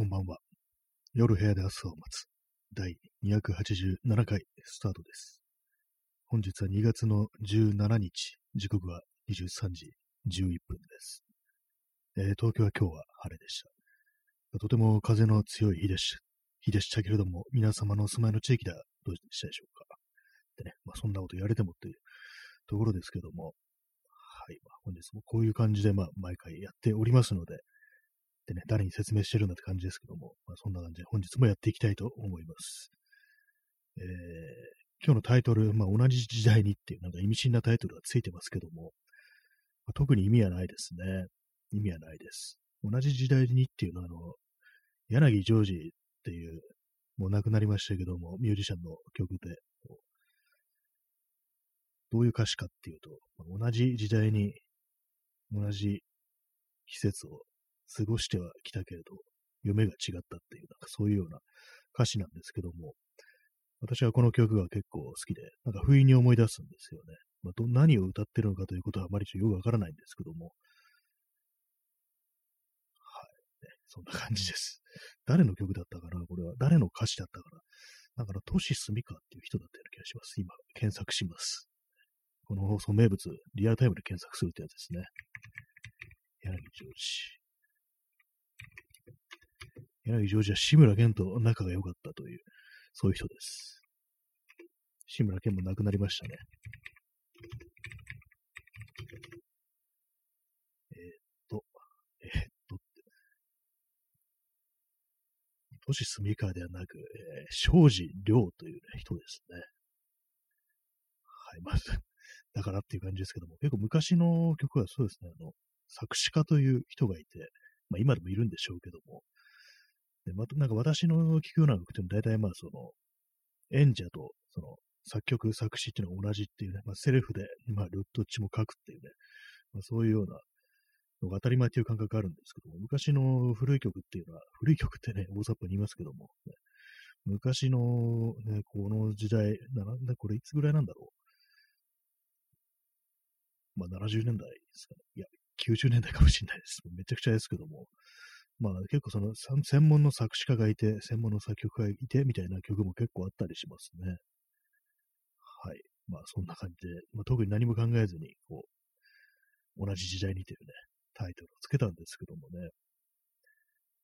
こんばんは。夜部屋で朝を待つ。第287回スタートです。本日は2月の17日、時刻は23時11分です。えー、東京は今日は晴れでした。とても風の強い日でし日でしたけれども、皆様のお住まいの地域ではどうでしたでしょうか。でね、まあ、そんなこと言われてもというところですけども、はい、まあ、本日もこういう感じで、まあ、毎回やっておりますので、ってね、誰に説明してるんだって感じですけども、まあ、そんな感じで本日もやっていきたいと思います。えー、今日のタイトル、まあ、同じ時代にっていうなんか意味深なタイトルがついてますけども、まあ、特に意味はないですね。意味はないです。同じ時代にっていうのは、あの、柳ジョージっていう、もう亡くなりましたけども、ミュージシャンの曲で、どういう歌詞かっていうと、同じ時代に、同じ季節を過ごしてはきたけれど、夢が違ったっていう、なんかそういうような歌詞なんですけども、私はこの曲が結構好きで、なんか不意に思い出すんですよね。まあ、ど何を歌ってるのかということはあまりよくわからないんですけども、はい、ね、そんな感じです。誰の曲だったかなこれは誰の歌詞だったかなだから、トシスミカっていう人だったような気がします。今、検索します。この放送名物、リアルタイムで検索するってやつですね。柳ジョージ。柳ジョージは志村けんと仲が良かったという、そういう人です。志村けんも亡くなりましたね。えー、っと、えー、っとって、都市住川ではなく、えー、庄司亮という、ね、人ですね。はい、まず、だからっていう感じですけども、結構昔の曲はそうですね、あの、作詞家という人がいて、まあ今でもいるんでしょうけども、で、またなんか私の聞くような曲って大体まあその、演者とその作曲、作詞っていうのが同じっていうね、まあ、セルフで、まあ、ルットッチも書くっていうね、まあ、そういうようなのが当たり前っていう感覚があるんですけども、昔の古い曲っていうのは、古い曲ってね、大雑把に言いますけども、ね、昔のね、この時代、なんだ、これいつぐらいなんだろう。まあ、70年代ですかね。いや、90年代かもしれないです。めちゃくちゃですけども、まあ結構その専門の作詞家がいて、専門の作曲家がいてみたいな曲も結構あったりしますね。はい。まあそんな感じで、まあ、特に何も考えずに、こう、同じ時代にというね、タイトルをつけたんですけどもね。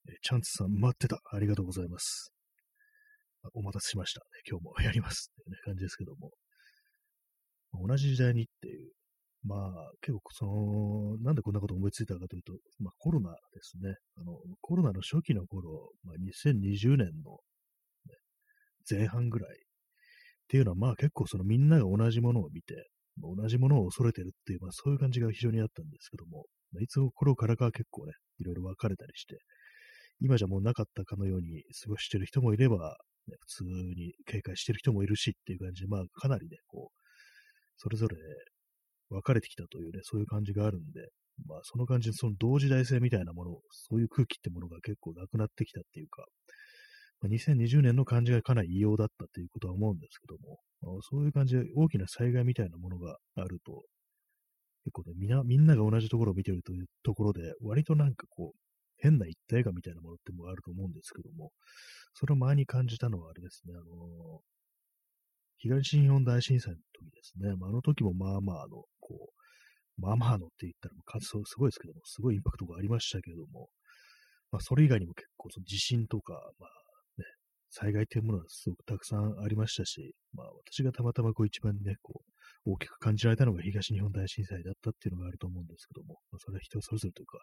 えチャンツさん待ってた。ありがとうございます。お待たせしました、ね。今日もやりますっていうね、感じですけども。同じ時代にっていうまあ、結構、その、なんでこんなこと思いついたかというと、まあ、コロナですね。あの、コロナの初期の頃、まあ、2020年の、ね、前半ぐらいっていうのは、まあ結構そのみんなが同じものを見て、同じものを恐れてるっていう、まあそういう感じが非常にあったんですけども、まあ、いつの頃からか結構ね、いろいろ分かれたりして、今じゃもうなかったかのように過ごしてる人もいれば、ね、普通に警戒してる人もいるしっていう感じで、まあかなりね、こう、それぞれ分かれてきたというね、そういう感じがあるんで、まあその感じでその同時代性みたいなもの、そういう空気ってものが結構なくなってきたっていうか、まあ、2020年の感じがかなり異様だったっていうことは思うんですけども、まあ、そういう感じで大きな災害みたいなものがあると、結構ね、みんな、みんなが同じところを見てるというところで、割となんかこう、変な一体感みたいなものってもあると思うんですけども、それを前に感じたのはあれですね、あの東日本大震災の時ですね。まあ、あの時もまあまあ、の、こう、まあまあのって言ったら、すごいですけども、すごいインパクトがありましたけれども、まあ、それ以外にも結構、地震とか、まあね、災害というものはすごくたくさんありましたし、まあ、私がたまたまこう一番ね、こう、大きく感じられたのが東日本大震災だったっていうのがあると思うんですけども、まあ、それは人それぞれというか、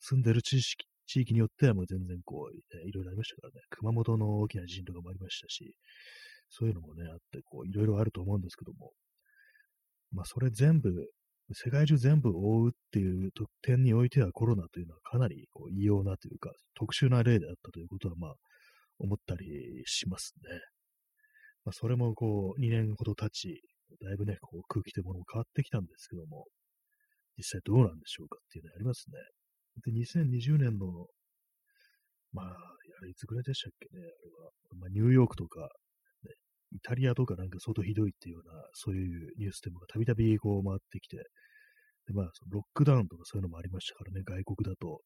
住んでる地域地域によってはもう全然こう、ね、いろいろありましたからね、熊本の大きな地震とかもありましたし、そういうのもね、あって、こう、いろいろあると思うんですけども、まあ、それ全部、世界中全部覆うっていう点においてはコロナというのはかなりこう異様なというか、特殊な例であったということは、まあ、思ったりしますね。まあ、それもこう、2年ほど経ち、だいぶね、こう空気というものも変わってきたんですけども、実際どうなんでしょうかっていうのありますね。で、2020年の、まあ、いつぐらいでしたっけね、あれは、まあ、ニューヨークとか、イタリアとかなんか相当ひどいっていうような、そういうニュースでもたびたびこう回ってきて、で、まあ、ロックダウンとかそういうのもありましたからね、外国だと。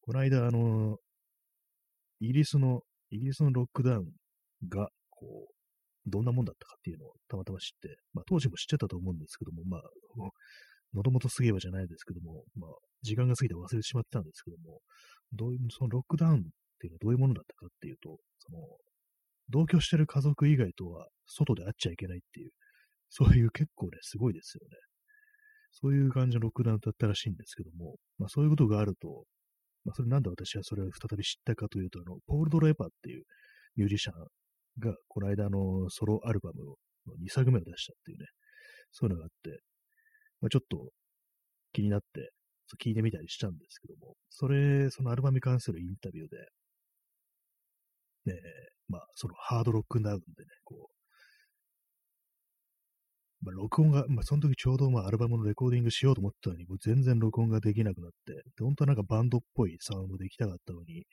この間、あの、イギリスの、イギリスのロックダウンが、こう、どんなもんだったかっていうのをたまたま知って、まあ当時も知ってたと思うんですけども、まあ、もともとすげえわじゃないですけども、まあ、時間が過ぎて忘れてしまってたんですけども、どういう、そのロックダウンっていうのはどういうものだったかっていうと、その、同居してる家族以外とは外で会っちゃいけないっていう、そういう結構ね、すごいですよね。そういう感じのロックダウンだったらしいんですけども、まあそういうことがあると、まあそれなんで私はそれを再び知ったかというと、あの、ポール・ドレーパーっていうミュージシャンが、この間のソロアルバムの2作目を出したっていうね、そういうのがあって、まあちょっと気になって、聞いてみたりしたんですけども、それ、そのアルバムに関するインタビューで、ね、まあ、そのハードロックダウンでね、こう、まあ、録音が、まあ、その時ちょうどまあアルバムのレコーディングしようと思ったのに、もう全然録音ができなくなって、で本当はなんかバンドっぽいサウンドできたかったのに、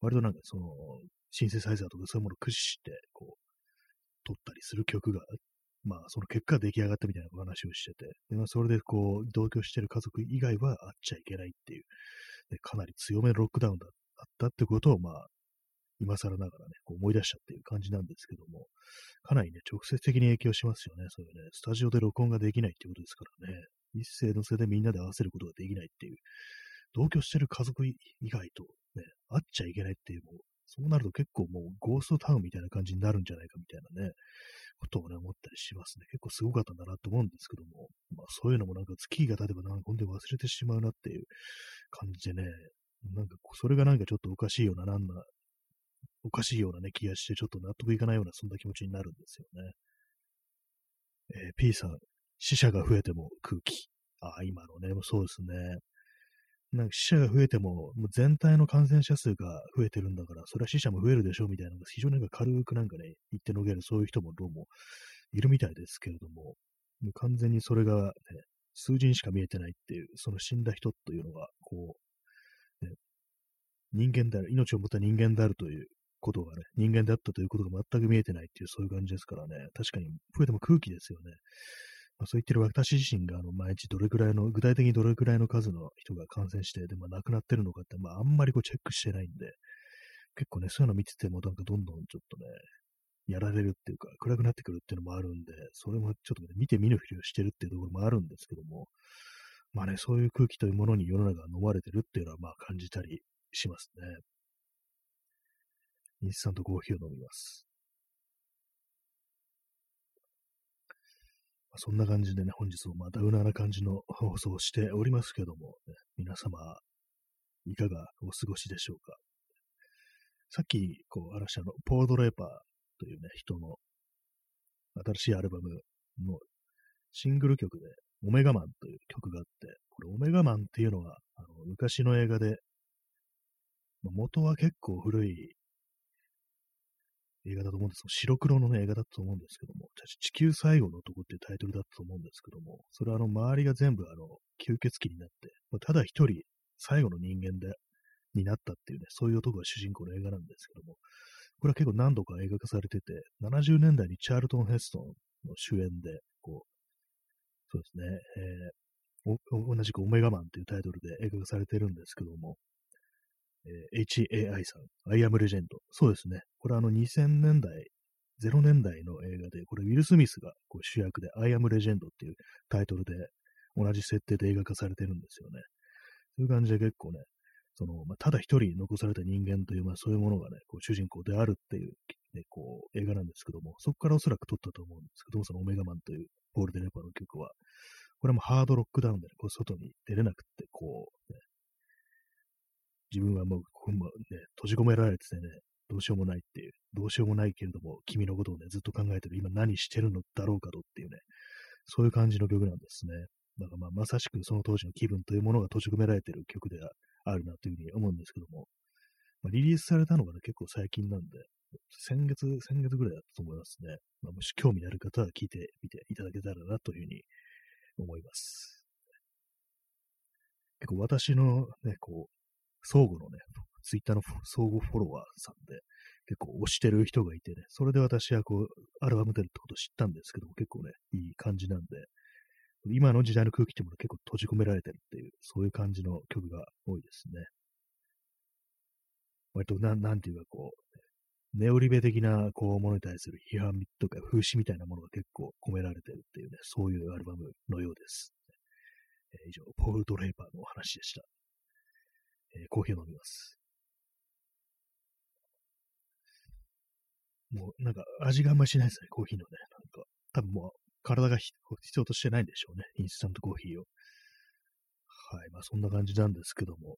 割となんかその、シンセサイザーとかそういうものを駆使して、こう、撮ったりする曲が、まあ、その結果出来上がったみたいなお話をしてて、でまあ、それでこう、同居してる家族以外は会っちゃいけないっていう、でかなり強めのロックダウンだったってことを、まあ、今更ながらね、こう思い出したっていう感じなんですけども、かなりね、直接的に影響しますよね。そういうね、スタジオで録音ができないってことですからね、一斉のせいでみんなで合わせることができないっていう、同居してる家族以外とね、会っちゃいけないっていう、もう、そうなると結構もうゴーストタウンみたいな感じになるんじゃないかみたいなね、ことをね、思ったりしますね。結構すごかったんだなと思うんですけども、まあそういうのもなんか月が経てばなんか本当に忘れてしまうなっていう感じでね、なんかそれがなんかちょっとおかしいような、なんな、おかしいようなね、気がして、ちょっと納得いかないような、そんな気持ちになるんですよね。えー、P さん、死者が増えても空気。ああ、今のね、そうですね。なんか死者が増えても、もう全体の感染者数が増えてるんだから、それは死者も増えるでしょうみたいな非常になんか軽くなんかね、言ってのげる、そういう人もどうもいるみたいですけれども、もう完全にそれが、ね、数字にしか見えてないっていう、その死んだ人というのが、こう、ね、人間である、命を持った人間であるということがね、人間であったということが全く見えてないっていう、そういう感じですからね、確かに増えても空気ですよね。まあ、そう言ってる私自身が、あの、毎日どれくらいの、具体的にどれくらいの数の人が感染して、で、まあ、亡くなってるのかって、まあ、あんまりこうチェックしてないんで、結構ね、そういうの見てても、なんかどんどんちょっとね、やられるっていうか、暗くなってくるっていうのもあるんで、それもちょっと、ね、見て見ぬふりをしてるっていうところもあるんですけども、まあね、そういう空気というものに世の中が飲まれてるっていうのは、まあ感じたりしますね。インスタントコーヒーを飲みます。そんな感じでね、本日もまたうなな感じの放送をしておりますけども、ね、皆様、いかがお過ごしでしょうか。さっき、こう、話したの、ポードレーパーというね、人の新しいアルバムのシングル曲で、オメガマンという曲があって、これ、オメガマンっていうのは、あの昔の映画で、元は結構古い映画だと思うんです。白黒のね、映画だと思うんですけども、地球最後の男っていうタイトルだったと思うんですけども、それはあの、周りが全部あの、吸血鬼になって、まあ、ただ一人、最後の人間で、になったっていうね、そういう男が主人公の映画なんですけども、これは結構何度か映画化されてて、70年代にチャールトン・ヘストンの主演で、こう、そうですね、えー、同じくオメガマンっていうタイトルで映画化されてるんですけども、えー、HAI さん、アイアムレジェンド。そうですね。これあの2000年代、0年代の映画で、これウィル・スミスがこう主役で、アイアムレジェンドっていうタイトルで、同じ設定で映画化されてるんですよね。そういう感じで結構ね、その、まあ、ただ一人残された人間という、まあ、そういうものがね、こう主人公であるっていう、ね、こう映画なんですけども、そこからおそらく撮ったと思うんですけども、そのオメガマンというポール・デ・レパーの曲は、これもハードロックダウンで、ね、こう外に出れなくって、こう、ね、自分はもう、ここもね、閉じ込められててね、どうしようもないっていう、どうしようもないけれども、君のことをね、ずっと考えてる、今何してるのだろうかとっていうね、そういう感じの曲なんですね。だからまあ、まさしくその当時の気分というものが閉じ込められてる曲であるなというふうに思うんですけども、まあ、リリースされたのがね、結構最近なんで、先月、先月ぐらいだったと思いますね。まあ、もし興味のある方は聞いてみていただけたらなというふうに思います。結構私のね、こう、相互のね、ツイッターの相互フォロワーさんで、結構推してる人がいてね、それで私はこう、アルバム出るってことを知ったんですけども、結構ね、いい感じなんで、今の時代の空気ってもの結構閉じ込められてるっていう、そういう感じの曲が多いですね。割とな、なんていうかこう、ネオリベ的なこうものに対する批判とか風刺みたいなものが結構込められてるっていうね、そういうアルバムのようです。えー、以上、ポール・ドレイパーのお話でした。えー、コーヒーを飲みます。もうなんか味があんまりしないですね、コーヒーのね。なんか、多分もう体が必要としてないんでしょうね、インスタントコーヒーを。はい、まあそんな感じなんですけども、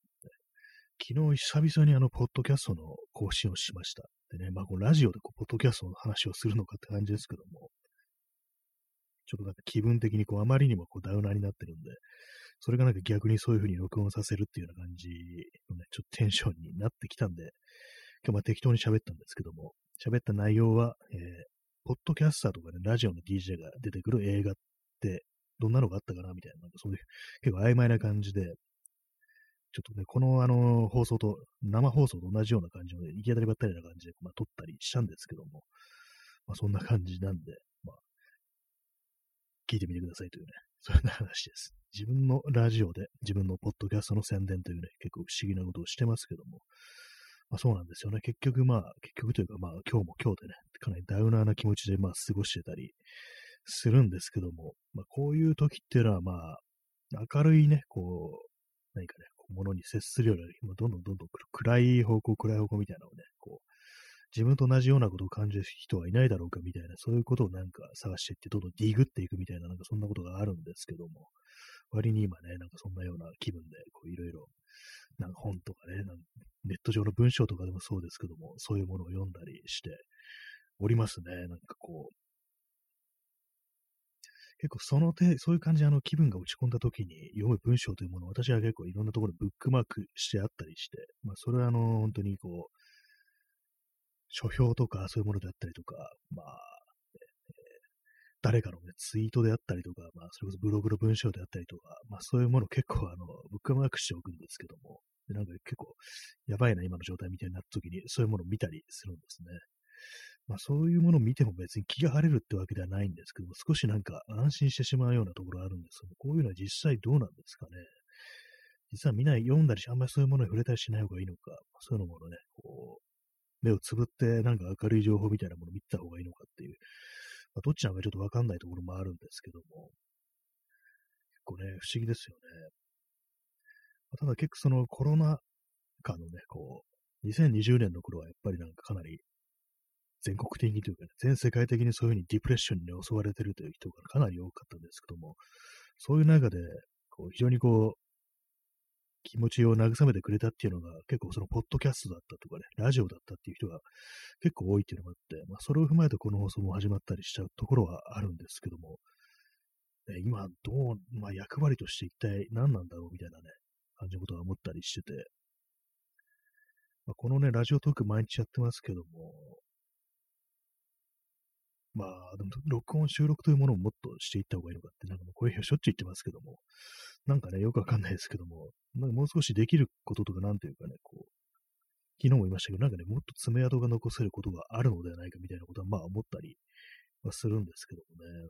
昨日久々にあの、ポッドキャストの更新をしました。でね、まあ、このラジオでこう、ポッドキャストの話をするのかって感じですけども、ちょっとなんか気分的にこう、あまりにもこう、ダウナーになってるんで、それがなんか逆にそういう風に録音させるっていうような感じのね、ちょっとテンションになってきたんで、今日ま適当に喋ったんですけども、喋った内容は、えー、ポッドキャスターとかね、ラジオの DJ が出てくる映画ってどんなのがあったかなみたいな、なんかそういう結構曖昧な感じで、ちょっとね、このあの放送と、生放送と同じような感じの、ね、行き当たりばったりな感じで、まあ、撮ったりしたんですけども、まあ、そんな感じなんで、まあ、聞いてみてくださいというね、そんな話です。自分のラジオで自分のポッドキャストの宣伝というね、結構不思議なことをしてますけども、まあそうなんですよね。結局まあ、結局というかまあ今日も今日でね、かなりダウナーな気持ちでまあ過ごしてたりするんですけども、まあこういう時っていうのはまあ、明るいね、こう、何かね、ものに接するようなる、どんどんどんどん暗い方向、暗い方向みたいなのをね、こう、自分と同じようなことを感じる人はいないだろうかみたいな、そういうことをなんか探していって、どんどんディグっていくみたいな、なんかそんなことがあるんですけども、割に今ね、なんかそんなような気分で、こういろいろ、なんか本とかね、なんネット上の文章とかでもそうですけども、そういうものを読んだりしておりますね。なんかこう、結構その手、そういう感じであの気分が落ち込んだ時に読む文章というものを私は結構いろんなところにブックマークしてあったりして、まあそれはあの本当にこう、書評とかそういうものであったりとか、まあ、誰かの、ね、ツイートであったりとか、まあそれこそブログの文章であったりとか、まあそういうもの結構あの、ブックマークしておくんですけども、でなんか結構やばいな今の状態みたいになった時にそういうものを見たりするんですね。まあそういうものを見ても別に気が晴れるってわけではないんですけども、少しなんか安心してしまうようなところあるんですけどもこういうのは実際どうなんですかね。実は見ない、読んだりし、あんまりそういうものに触れたりしない方がいいのか、そういうのもね、こう、目をつぶってなんか明るい情報みたいなものを見た方がいいのかっていう、まあ、どっちなのかちょっとわかんないところもあるんですけども、結構ね、不思議ですよね。まあ、ただ結構そのコロナ禍のね、こう、2020年の頃はやっぱりなんかかなり全国的にというか、ね、全世界的にそういうふうにディプレッションに、ね、襲われてるという人がかなり多かったんですけども、そういう中で、こう非常にこう、気持ちを慰めてくれたっていうのが、結構そのポッドキャストだったとかね、ラジオだったっていう人が結構多いっていうのがあって、まあ、それを踏まえてこの放送も始まったりしちゃうところはあるんですけども、ね、今どう、まあ、役割として一体何なんだろうみたいなね、感じのことは思ったりしてて、まあ、このね、ラジオトーク毎日やってますけども、まあ、でも、録音、収録というものをもっとしていった方がいいのかって、なんかもうこういう日はしょっちゅう言ってますけども、なんかね、よくわかんないですけども、なんかもう少しできることとか、なんていうかね、こう、昨日も言いましたけど、なんかね、もっと爪痕が残せることがあるのではないかみたいなことは、まあ思ったりはするんですけどもね。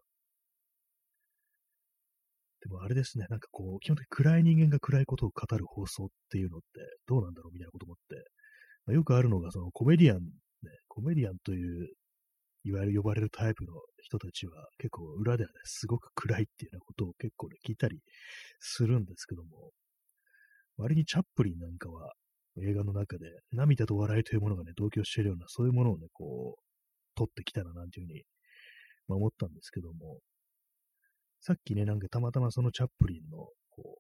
でもあれですね、なんかこう、基本的に暗い人間が暗いことを語る放送っていうのってどうなんだろうみたいなこと思って、まあ、よくあるのが、そのコメディアン、ね、コメディアンといういわゆる呼ばれるタイプの人たちは結構裏ではね、すごく暗いっていうようなことを結構ね、聞いたりするんですけども、割にチャップリンなんかは映画の中で涙と笑いというものがね、同居しているような、そういうものをね、こう、撮ってきたらなんていうふうに、まあ、思ったんですけども、さっきね、なんかたまたまそのチャップリンの、こ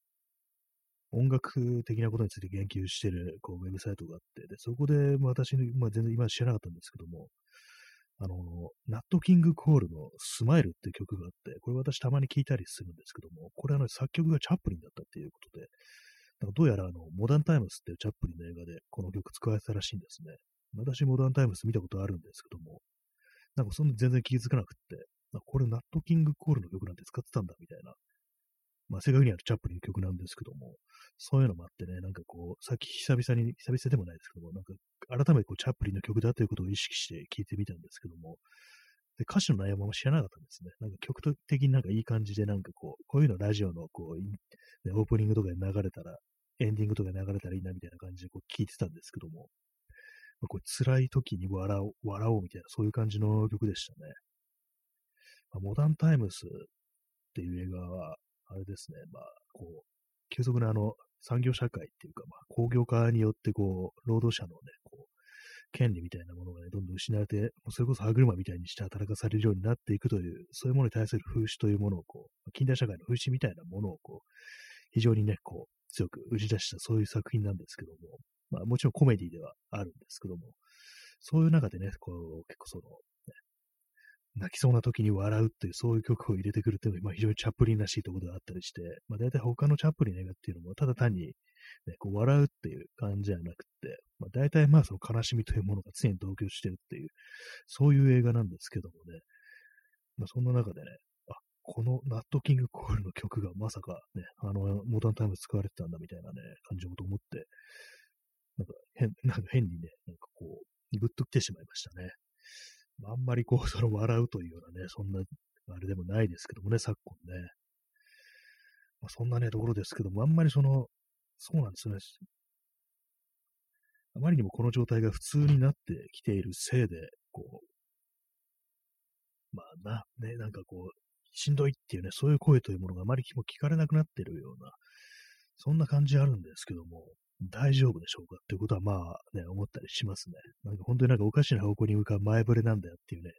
う、音楽的なことについて言及してる、こう、ウェブサイトがあって、で、そこでま、私、まあ、全然今知らなかったんですけども、あの、ナットキングコールのスマイルっていう曲があって、これ私たまに聞いたりするんですけども、これあの作曲がチャップリンだったっていうことで、なんかどうやらあの、モダンタイムスっていうチャップリンの映画でこの曲使われたらしいんですね。私モダンタイムス見たことあるんですけども、なんかそんな全然気づかなくって、これナットキングコールの曲なんて使ってたんだみたいなまあ、正確にはチャップリンの曲なんですけども、そういうのもあってね、なんかこう、さっき久々に、久々でもないですけども、なんか改めてこうチャップリンの曲だということを意識して聴いてみたんですけども、で歌詞の内容も知らなかったんですね。なんか曲的になんかいい感じで、なんかこう、こういうのラジオのこう、オープニングとかで流れたら、エンディングとかで流れたらいいなみたいな感じでこう聞いてたんですけども、まあ、これ辛い時に笑おう、笑おうみたいな、そういう感じの曲でしたね。まあ、モダンタイムスっていう映画は、あれですね、まあ、こう、急速なあの、産業社会っていうか、まあ、工業化によって、こう、労働者のね、こう、権利みたいなものがね、どんどん失われて、それこそ歯車みたいにして働かされるようになっていくという、そういうものに対する風刺というものを、こう、近代社会の風刺みたいなものを、こう、非常にね、こう、強く打ち出したそういう作品なんですけども、まあもちろんコメディではあるんですけども、そういう中でね、こう、結構その、泣きそうな時に笑うっていう、そういう曲を入れてくるっていうのが、まあ、非常にチャップリンらしいところであったりして、まあ大体他のチャップリン映画っていうのも、ただ単に、ね、こう笑うっていう感じじゃなくて、まあ大体まあその悲しみというものが常に同居してるっていう、そういう映画なんですけどもね、まあそんな中でね、あ、このナットキングコールの曲がまさかね、あの、モダンタイム使われてたんだみたいなね、感じのと思って、なんか変、なんか変にね、なんかこう、グッと来てしまいましたね。あんまりこう、その笑うというようなね、そんな、あれでもないですけどもね、昨今ね。まあ、そんなね、ところですけども、あんまりその、そうなんですね。あまりにもこの状態が普通になってきているせいで、こう、まあな、ね、なんかこう、しんどいっていうね、そういう声というものがあまり聞かれなくなっているような、そんな感じあるんですけども、大丈夫でしょうかっていうことはまあね、思ったりしますね。なんか本当になんかおかしな方向に向かう前触れなんだよっていうね、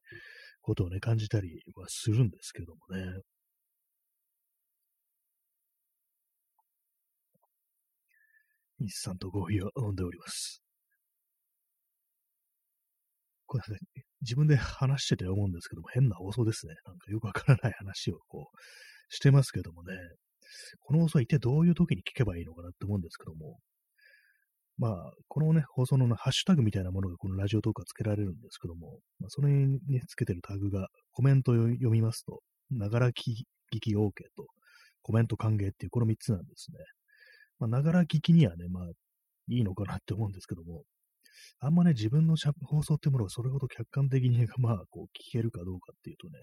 ことをね、感じたりはするんですけどもね。日産とコーヒーを飲んでおります。これね自分で話してて思うんですけども、変な放送ですね。なんかよくわからない話をこう、してますけどもね。この放送は一体どういう時に聞けばいいのかなって思うんですけども、まあ、このね、放送の、ハッシュタグみたいなものがこのラジオトークはつけられるんですけども、まあ、それにつけてるタグがコメントを読みますと、ながら聞き OK とコメント歓迎っていうこの3つなんですね。まあ、ながら聞きにはね、まあ、いいのかなって思うんですけども、あんまね、自分の放送ってものがそれほど客観的に、まあ、こう、聞けるかどうかっていうとね、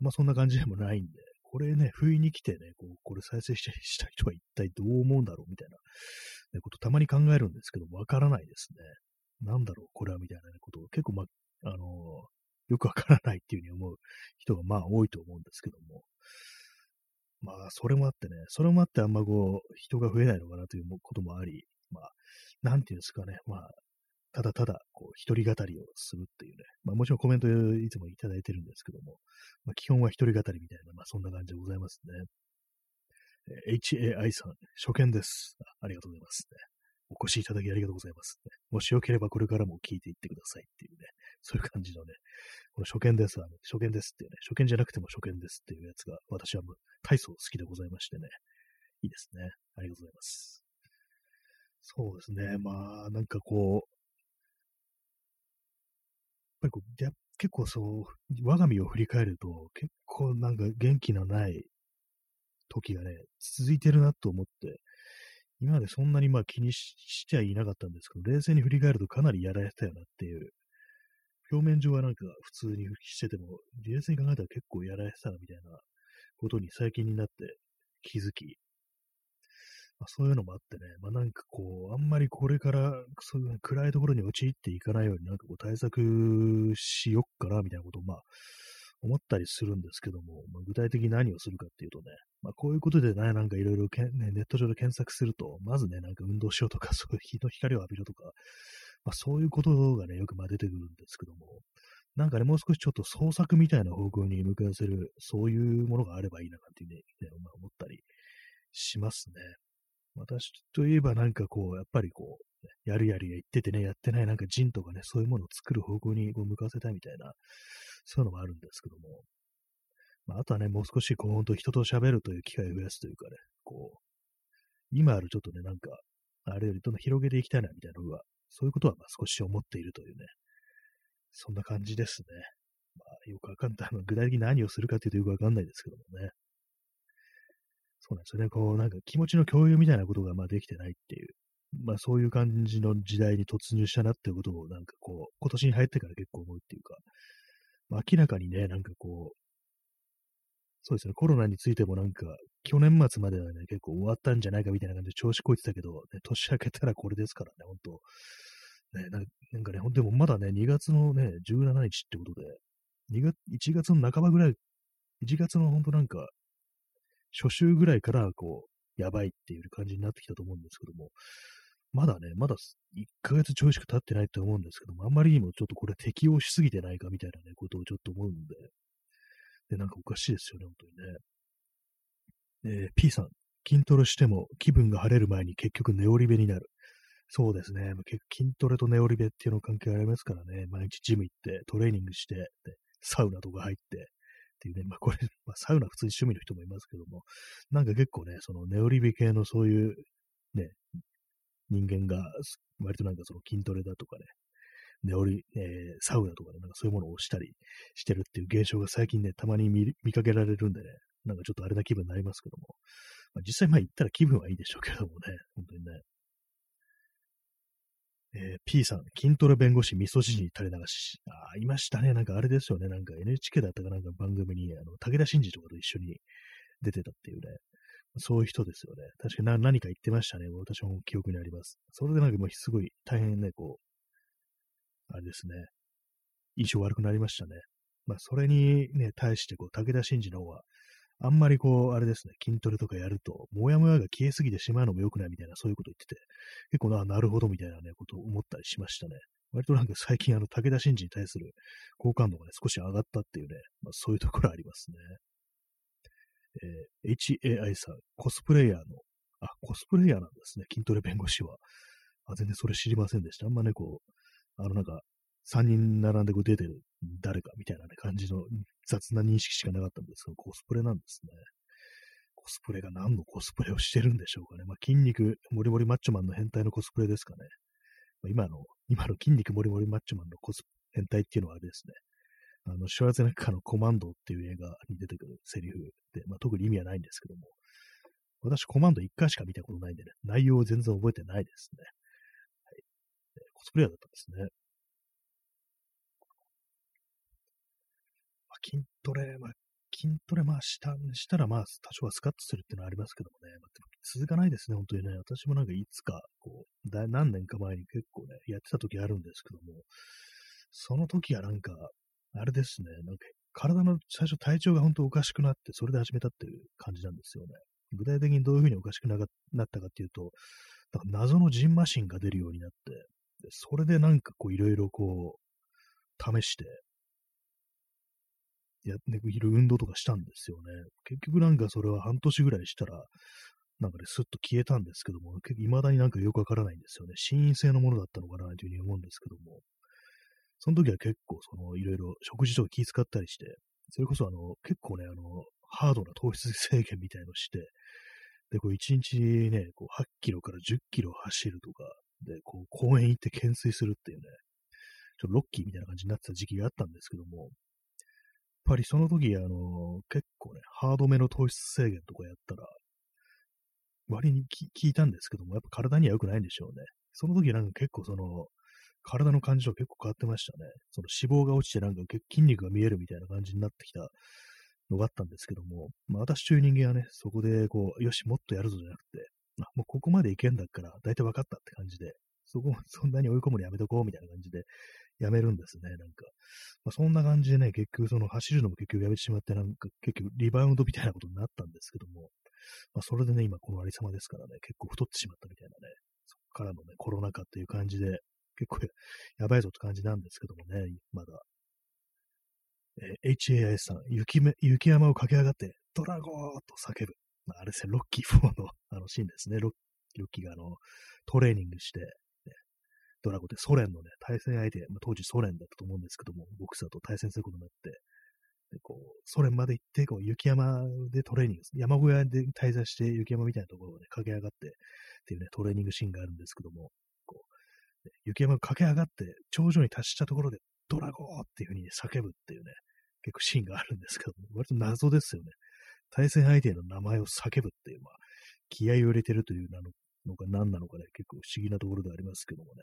まあ、そんな感じでもないんで、これね、不意に来てね、こう、これ再生した人は一体どう思うんだろうみたいなね、ことたまに考えるんですけど、わからないですね。なんだろう、これはみたいなことを結構、ま、あのー、よくわからないっていうふうに思う人がまあ多いと思うんですけども。まあ、それもあってね、それもあってあんまこう、人が増えないのかなということもあり、まあ、なんていうんですかね、まあ、ただただ、こう、一人語りをするっていうね、まあもちろんコメントいつもいただいてるんですけども、まあ基本は一人語りみたいな、まあそんな感じでございますね。HAI さん、初見ですあ。ありがとうございます、ね。お越しいただきありがとうございます、ね。もしよければこれからも聞いていってくださいっていうね、そういう感じのね、この初見です。あの初見ですっていうね、初見じゃなくても初見ですっていうやつが、私はもう大層好きでございましてね、いいですね。ありがとうございます。そうですね、まあ、なんかこう、ぱりこう、結構そう、我が身を振り返ると、結構なんか元気のない時がね、続いてるなと思って、今までそんなにまあ気にしてはいなかったんですけど、冷静に振り返るとかなりやられてたよなっていう、表面上はなんか普通にしてても、冷静に考えたら結構やられてたなみたいなことに最近になって気づき、まあ、そういうのもあってね、まあなんかこう、あんまりこれからそういう暗いところに陥っていかないようになんかこう対策しよっかなみたいなことをまあ思ったりするんですけども、まあ、具体的に何をするかっていうとね、まあ、こういうことでね、なんかいろいろネット上で検索すると、まずね、なんか運動しようとか、そういう日の光を浴びろとか、まあ、そういうことがね、よくまあ出てくるんですけども、なんかね、もう少しちょっと創作みたいな方向に向かわせる、そういうものがあればいいな、なんていうね、ねまあ、思ったりしますね。私といえばなんかこう、やっぱりこう、やるやるや言っててね、やってないなんかジンとかね、そういうものを作る方向にこう向かわせたいみたいな、そういうのもあるんですけども、まあ、あとはね、もう少しこう、本当人と喋るという機会を増やすというかね、こう、今あるちょっとね、なんか、あれよりどんどん広げていきたいなみたいなのが、そういうことはまあ少し思っているというね、そんな感じですね。まあ、よくわかんない。具体的に何をするかというとよくわかんないですけどもね。そうなんですよ。ね。こう、なんか気持ちの共有みたいなことがまあできてないっていう、まあそういう感じの時代に突入したなっていうことをなんかこう、今年に入ってから結構思うっていうか、まあ、明らかにね、なんかこう、そうですね、コロナについてもなんか、去年末まではね、結構終わったんじゃないかみたいな感じで調子こいてたけど、ね、年明けたらこれですからね、本当。ね、なんかね、ほんでもまだね、2月のね、17日ってことで、2月、1月の半ばぐらい、1月のほんとなんか、初週ぐらいからこう、やばいっていう感じになってきたと思うんですけども、まだね、まだ1ヶ月ちょいしか経ってないと思うんですけども、あんまりにもちょっとこれ適応しすぎてないかみたいなね、ことをちょっと思うんで、で、なんかおかしいですよね、本当にね。えー、P さん、筋トレしても気分が晴れる前に結局寝降りべになる。そうですね。結筋トレと寝降りべっていうの関係ありますからね。毎日ジム行ってトレーニングして、でサウナとか入って、っていうね、まあこれ、まあ、サウナ普通に趣味の人もいますけども、なんか結構ね、その寝降りべ系のそういうね、人間が割となんかその筋トレだとかね、寝降り、えー、サウナとかね、なんかそういうものをしたりしてるっていう現象が最近ね、たまに見かけられるんでね、なんかちょっとあれな気分になりますけども、まあ、実際まあ行ったら気分はいいでしょうけどもね、本当にね。えー、P さん、筋トレ弁護士、味噌汁に垂れ流し。ああ、いましたね。なんかあれですよね。なんか NHK だったかなんか番組に、あの、武田真治とかと一緒に出てたっていうね。そういう人ですよね。確かに何か言ってましたね。私も記憶にあります。それでなんかもうすごい大変ね、こう、あれですね。印象悪くなりましたね。まあ、それにね、対して、こう、武田真治の方は、あんまりこう、あれですね、筋トレとかやると、もやもやが消えすぎてしまうのも良くないみたいな、そういうこと言ってて、結構な、なるほどみたいなね、ことを思ったりしましたね。割となんか最近あの、武田真治に対する好感度がね、少し上がったっていうね、まあそういうところありますね。えー、HAI さん、コスプレイヤーの、あ、コスプレイヤーなんですね、筋トレ弁護士は。あ、全然それ知りませんでした。あんまね、こう、あのなんか、3人並んでこう出てる誰かみたいなね、感じの雑な認識しかなかったんですけど、コスプレなんですね。コスプレが何のコスプレをしてるんでしょうかね。まあ、筋肉もりもりマッチョマンの変態のコスプレですかね。まあ、今の、今の筋肉もりもりマッチョマンのコス変態っていうのはあれですね。あの、シュワーゼネッカーのコマンドっていう映画に出てくるセリフで、まあ、特に意味はないんですけども、私コマンド1回しか見たことないんでね、内容を全然覚えてないですね。はい。コスプレイヤーだったんですね。筋トレ、まあ、筋トレ、まあ、した、したら、まあ、多少はスカッとするっていうのはありますけどもね、まあ、続かないですね、本当にね。私もなんかいつか、こう、だ何年か前に結構ね、やってた時あるんですけども、その時はなんか、あれですね、なんか、体の最初体調が本当おかしくなって、それで始めたっていう感じなんですよね。具体的にどういうふうにおかしくなったかっていうと、なんか謎のジンマシンが出るようになって、でそれでなんかこういろいろこう、試して、やっている運動とかしたんですよね。結局なんかそれは半年ぐらいしたら、なんかね、スッと消えたんですけども、結構未だになんかよくわからないんですよね。心因性のものだったのかなというふうに思うんですけども、その時は結構そのいろいろ食事とか気遣ったりして、それこそあの結構ね、あの、ハードな糖質制限みたいのして、で、こう1日ね、こう8キロから10キロ走るとか、で、こう公園行って懸垂するっていうね、ちょっとロッキーみたいな感じになってた時期があったんですけども、ぱりその時、あの、結構ね、ハードめの糖質制限とかやったら、割に効いたんですけども、やっぱ体には良くないんでしょうね。その時なんか結構その、体の感じは結構変わってましたね。その脂肪が落ちてなんか筋肉が見えるみたいな感じになってきたのがあったんですけども、まあ私という人間はね、そこでこう、よし、もっとやるぞじゃなくて、あ、もうここまでいけんだから、だいたい分かったって感じで、そこ、そんなに追い込むのやめとこうみたいな感じでやめるんですね、なんか。まあ、そんな感じでね、結局その走るのも結局やめてしまって、なんか結局リバウンドみたいなことになったんですけども、まあ、それでね、今このありさまですからね、結構太ってしまったみたいなね、そこからのね、コロナ禍っていう感じで、結構やばいぞって感じなんですけどもね、まだ。えー、HAI さん、雪め雪山を駆け上がって、ドラゴーと叫ぶ。まあ、あれですね、ロッキー4のあのシーンですね。ロッキーがあの、トレーニングして、ドラゴでソ連のね、対戦相手、まあ、当時ソ連だったと思うんですけども、ボクサーと対戦することになって、でこうソ連まで行って、こう雪山でトレーニング、山小屋で滞在して雪山みたいなところをね、駆け上がってっていうね、トレーニングシーンがあるんですけども、こう雪山を駆け上がって、頂上に達したところで、ドラゴーっていう風に、ね、叫ぶっていうね、結構シーンがあるんですけども、割と謎ですよね。対戦相手の名前を叫ぶっていう、まあ、気合を入れてるというなのか何なのかね、結構不思議なところでありますけどもね。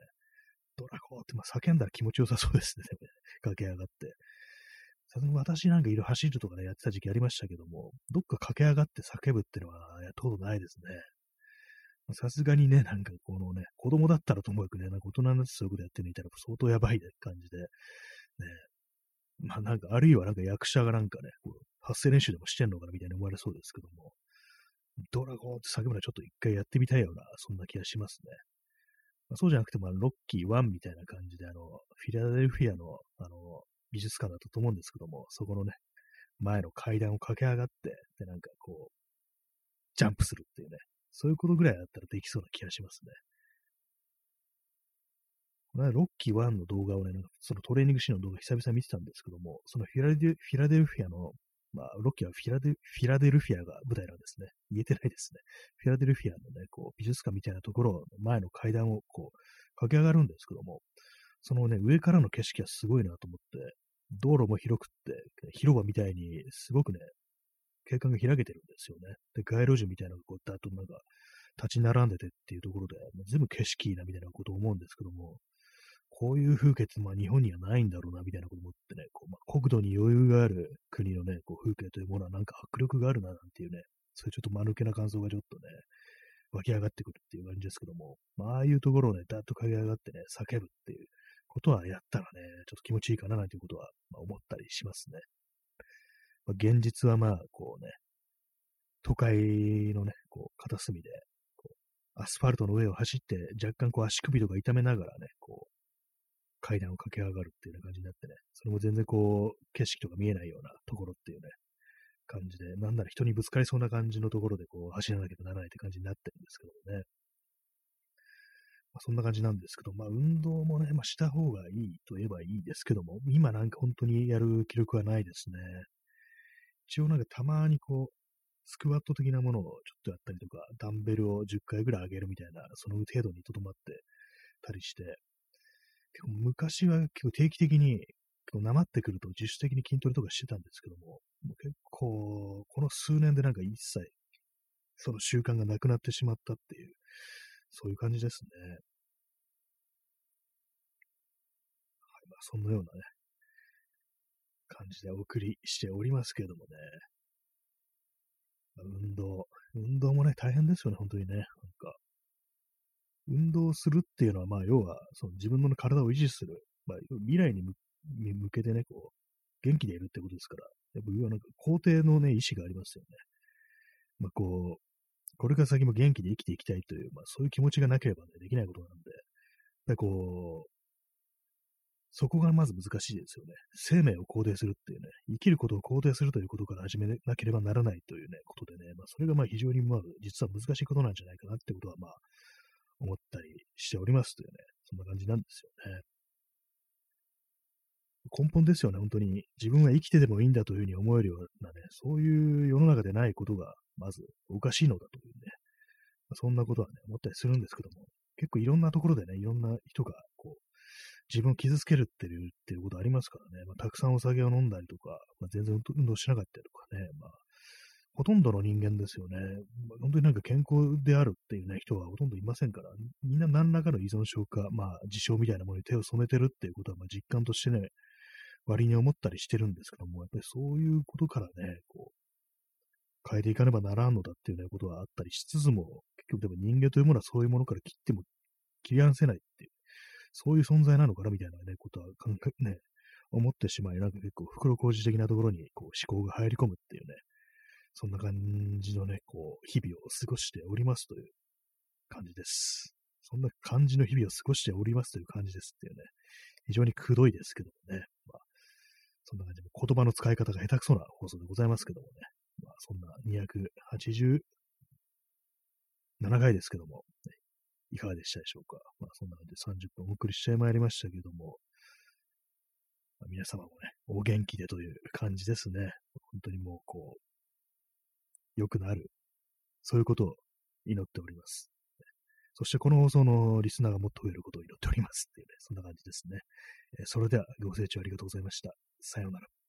ドラゴーって、まあ、叫んだら気持ちよさそうですね。駆け上がって。さすがに私なんかいる走るとかね、やってた時期ありましたけども、どっか駆け上がって叫ぶっていうのはやったことないですね。さすがにね、なんかこのね、子供だったらともかくね、なんか大人になってそういうことやってるのいたら相当やばい感じで、ね、まあなんか、あるいはなんか役者がなんかね、こう発声練習でもしてんのかなみたいに思われそうですけども、ドラゴンって叫ぶのはちょっと一回やってみたいような、そんな気がしますね。まあ、そうじゃなくても、ロッキー1みたいな感じで、あの、フィラデルフィアの、あの、美術館だったと思うんですけども、そこのね、前の階段を駆け上がって、で、なんかこう、ジャンプするっていうね、そういうことぐらいだったらできそうな気がしますね。このロッキー1の動画をね、そのトレーニングシーンの動画久々見てたんですけども、そのフィラデフィラデルフィアの、まあ、ロッキーはフィラデフィラデルフィアが舞台なんですね。言えてないですね。フィラデルフィアのね、こう、美術館みたいなところの前の階段をこう、駆け上がるんですけども、そのね、上からの景色はすごいなと思って、道路も広くって、広場みたいにすごくね、景観が開けてるんですよね。で、街路樹みたいなのがこう、だとなんか、立ち並んでてっていうところで、全部景色いいなみたいなことを思うんですけども、こういう風景って、まあ、日本にはないんだろうな、みたいなこと思ってね、こうまあ、国土に余裕がある国のね、こう風景というものはなんか迫力があるな、なんていうね、そういうちょっと間抜けな感想がちょっとね、湧き上がってくるっていう感じですけども、まあ、ああいうところをね、だっと駆け上がってね、叫ぶっていうことはやったらね、ちょっと気持ちいいかな、なんていうことは、まあ、思ったりしますね。まあ、現実はまあ、こうね、都会のね、こう、片隅で、アスファルトの上を走って、若干こう足首とか痛めながらね、こう、階段を駆け上がるっていう感じになってね、それも全然こう、景色とか見えないようなところっていうね、感じで、なんなら人にぶつかりそうな感じのところでこう、走らなきゃならないって感じになってるんですけどもね。まあ、そんな感じなんですけど、まあ、運動もね、まあ、した方がいいと言えばいいですけども、今なんか本当にやる気力はないですね。一応なんかたまにこう、スクワット的なものをちょっとやったりとか、ダンベルを10回ぐらい上げるみたいな、その程度にとどまってたりして、結構昔は結構定期的に、結構なまってくると自主的に筋トレとかしてたんですけども、もう結構、この数年でなんか一切、その習慣がなくなってしまったっていう、そういう感じですね。はい、まあ、そんなようなね、感じでお送りしておりますけれどもね。運動。運動もね、大変ですよね、本当にね。なんか、運動するっていうのは、まあ、要は、その自分の体を維持する、まあ、未来に向けてね、こう、元気でいるってことですから、やっぱ、要はなんか、肯定のね、意志がありますよね。まあ、こう、これから先も元気で生きていきたいという、まあ、そういう気持ちがなければね、できないことなんで、やっぱりこう、そこがまず難しいですよね。生命を肯定するっていうね、生きることを肯定するということから始めなければならないというね、ことでね、まあ、それがまあ非常にまあ、実は難しいことなんじゃないかなってことはまあ、思ったりしておりますというね、そんな感じなんですよね。根本ですよね、本当に。自分は生きてでもいいんだというふうに思えるようなね、そういう世の中でないことが、まずおかしいのだというね、まあ、そんなことはね、思ったりするんですけども、結構いろんなところでね、いろんな人が、こう、自分を傷つけるっていうっていうことありますからね、まあ、たくさんお酒を飲んだりとか、まあ、全然運動しなかったりとかね、まあ、ほとんどの人間ですよね。本当になんか健康であるっていうね、人はほとんどいませんから、みんな何らかの依存症か、まあ、自傷みたいなものに手を染めてるっていうことは、まあ、実感としてね、割に思ったりしてるんですけども、やっぱりそういうことからね、こう、変えていかねばならんのだっていうね、ことはあったりしつつも、結局でも人間というものはそういうものから切っても切り離せないっていう、そういう存在なのかなみたいなね、ことは考え、ね、思ってしまい、なんか結構袋小路的なところにこう思考が入り込むっていうね、そんな感じのね、こう、日々を過ごしておりますという感じです。そんな感じの日々を過ごしておりますという感じですっていうね、非常にくどいですけどもね、まあ、そんな感じで言葉の使い方が下手くそな放送でございますけどもね、まあ、そんな287回ですけども、いかがでしたでしょうか。まあ、そんな感じで30分お送りしてまいりましたけども、皆様もね、お元気でという感じですね。本当にもう、こう、良くなる。そういうことを祈っております。そしてこの放送のリスナーがもっと増えることを祈っておりますっていうね、そんな感じですね。それではご清聴ありがとうございました。さようなら。